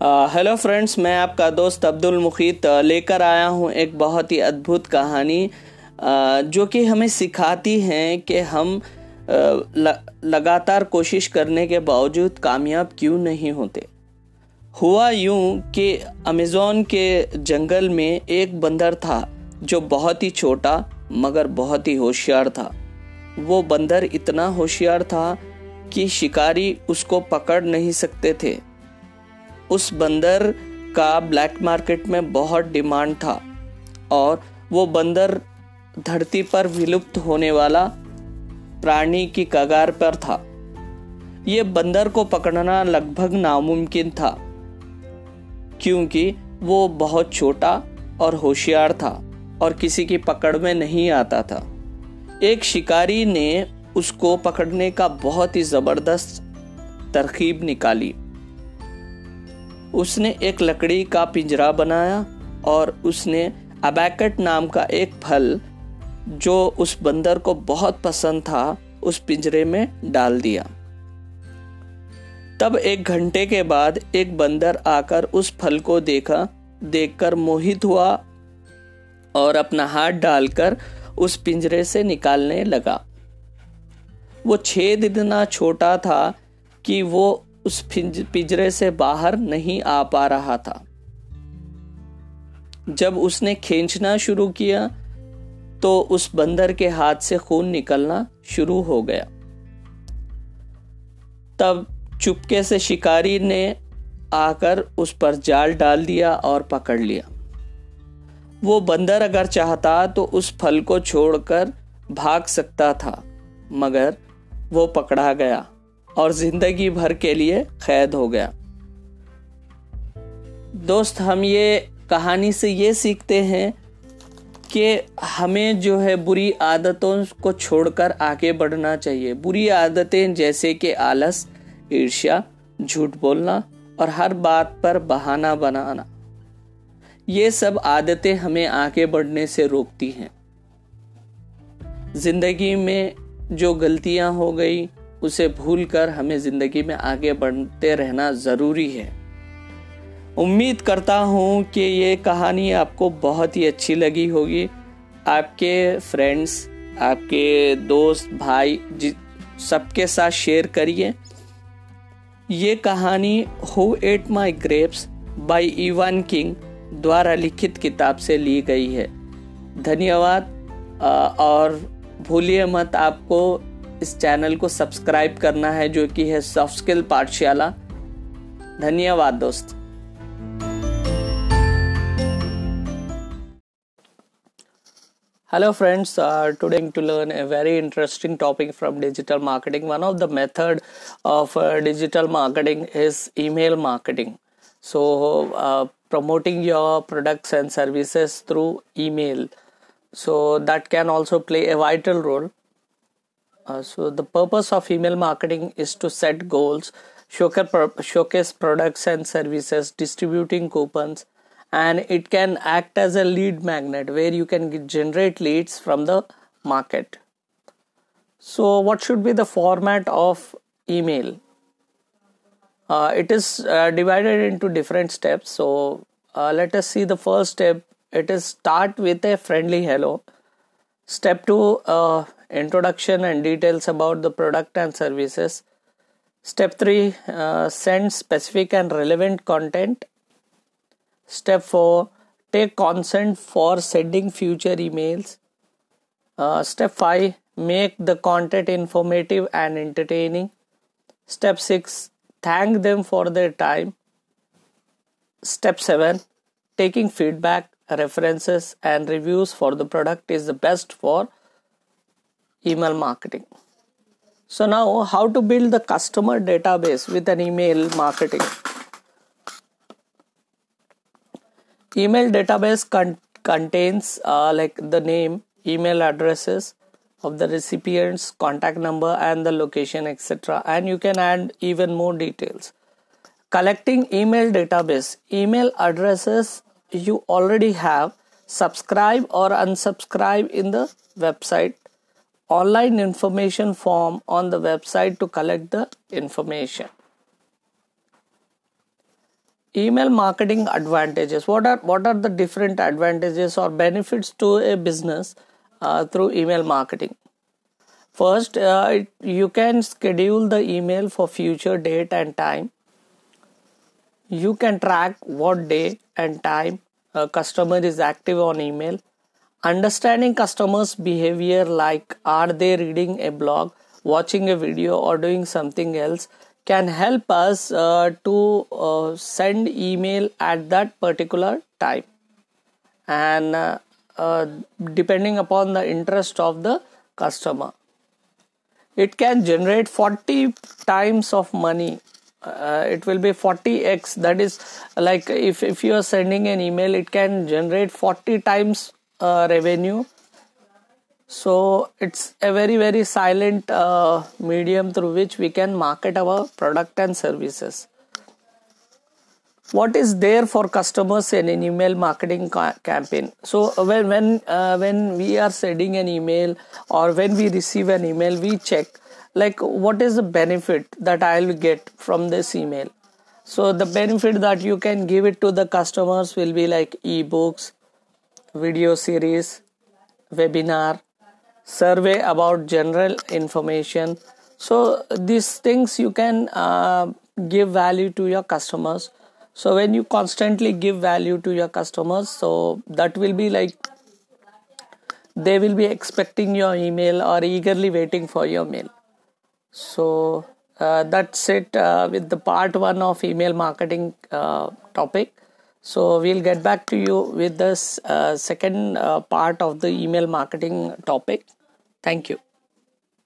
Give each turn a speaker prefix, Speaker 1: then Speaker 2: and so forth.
Speaker 1: Hello friends मैं आपका दोस्त अब्दुल मुखीत लेकर आया हूँ एक बहुत ही अद्भुत कहानी जो कि हमें सिखाती हैं कि हम लगातार कोशिश करने के बावजूद कामयाब क्यों नहीं होते। हुआ यूँ कि अमेज़ोन के जंगल में एक बंदर था, जो बहुत ही छोटा मगर बहुत ही होशियार था। वो बंदर इतना होशियार था कि शिकारी उसको पकड़ नहीं सकते थे। उस बंदर का ब्लैक मार्केट में बहुत डिमांड था और वो बंदर धरती पर विलुप्त होने वाला प्राणी की कगार पर था। ये बंदर को पकड़ना लगभग नामुमकिन था, क्योंकि वो बहुत छोटा और होशियार था और किसी की पकड़ में नहीं आता था। एक शिकारी ने उसको पकड़ने का बहुत ही ज़बरदस्त तरकीब निकाली। उसने एक लकड़ी का पिंजरा बनाया और उसने अबैकट नाम का एक फल, जो उस बंदर को बहुत पसंद था, उस पिंजरे में डाल दिया। तब एक घंटे के बाद एक बंदर आकर उस फल को देखा, देखकर मोहित हुआ और अपना हाथ डालकर उस पिंजरे से निकालने लगा। वो छह इतना छोटा था कि वो उस पिंजरे से बाहर नहीं आ पा रहा था। जब उसने खींचना शुरू किया तो उस बंदर के हाथ से खून निकलना शुरू हो गया। तब चुपके से शिकारी ने आकर उस पर जाल डाल दिया और पकड़ लिया। वो बंदर अगर चाहता तो उस फल को छोड़कर भाग सकता था, मगर वो पकड़ा गया। और ज़िंदगी भर के लिए कैद हो गया। दोस्त, हम ये कहानी से ये सीखते हैं कि हमें जो है बुरी आदतों को छोड़कर आगे बढ़ना चाहिए। बुरी आदतें जैसे कि आलस, ईर्ष्या, झूठ बोलना और हर बात पर बहाना बनाना, ये सब आदतें हमें आगे बढ़ने से रोकती हैं। ज़िंदगी में जो गलतियाँ हो गई उसे भूलकर हमें ज़िंदगी में आगे बढ़ते रहना ज़रूरी है। उम्मीद करता हूँ कि ये कहानी आपको बहुत ही अच्छी लगी होगी। आपके फ्रेंड्स आपके दोस्त, भाई सबके साथ शेयर करिए। ये कहानी who ate my grapes by Ivan King द्वारा लिखित किताब से ली गई है। धन्यवाद और भूलिए मत, आपको इस चैनल को सब्सक्राइब करना है, जो कि है सॉफ्ट स्किल पाठशाला। धन्यवाद, दोस्त। Hello friends are today to learn a very interesting topic from digital marketing one of the method of digital marketing is email marketing so promoting your products and services through email so that can also play a vital role uh, so the purpose of email marketing is to set goals, showcase products and services, distributing coupons, and it can act as a lead magnet where you can generate leads from the market. So what should be the format of email? Uh, it is uh, divided into different steps. So uh, let us see the first step. It is start with a friendly hello. Step two, uh, introduction and details about the product and services. Step 3 uh, send specific and relevant content. Step 4 take consent for sending future emails. Uh, step 5 make the content informative and entertaining. Step 6 thank them for their time. Step 7 taking feedback, references, and reviews for the product is the best for email marketing. So now how to build the customer database with an email marketing? Email database con- contains uh, like the name email addresses of the recipients contact number and the location etc and you can add even more details. Collecting email database email addresses you already have. Subscribe or unsubscribe in the website online information form on the website to collect the information. email marketing advantages. What are what are the different advantages or benefits to a business uh, through email marketing? First uh, you can schedule the email for future date and time. You can track what day and time a customer is active on email understanding customers behavior like are they reading a blog watching a video or doing something else can help us uh, to uh, send email at that particular time. And uh, uh, depending upon the interest of the customer. It can generate 40 times of money. Uh, it will be 40x that is like if, if you are sending an email it can generate 40 times revenue. So it's a very very silent uh, medium through which we can market our product and services. What is there for customers in an email marketing ca- campaign? So when when uh, when we are sending an email or when we receive an email we check like what is the benefit that i'll get from this email? So the benefit that you can give it to the customers will be like ebooks video series webinar survey about general information. So these things you can uh, give value to your customers. So when you constantly give value to your customers so that will be like they will be expecting your email or eagerly waiting for your mail. So uh, that's it uh, with the part one of email marketing uh, topic so we'll get back to you with this uh, second uh, part of the email marketing topic Thank you.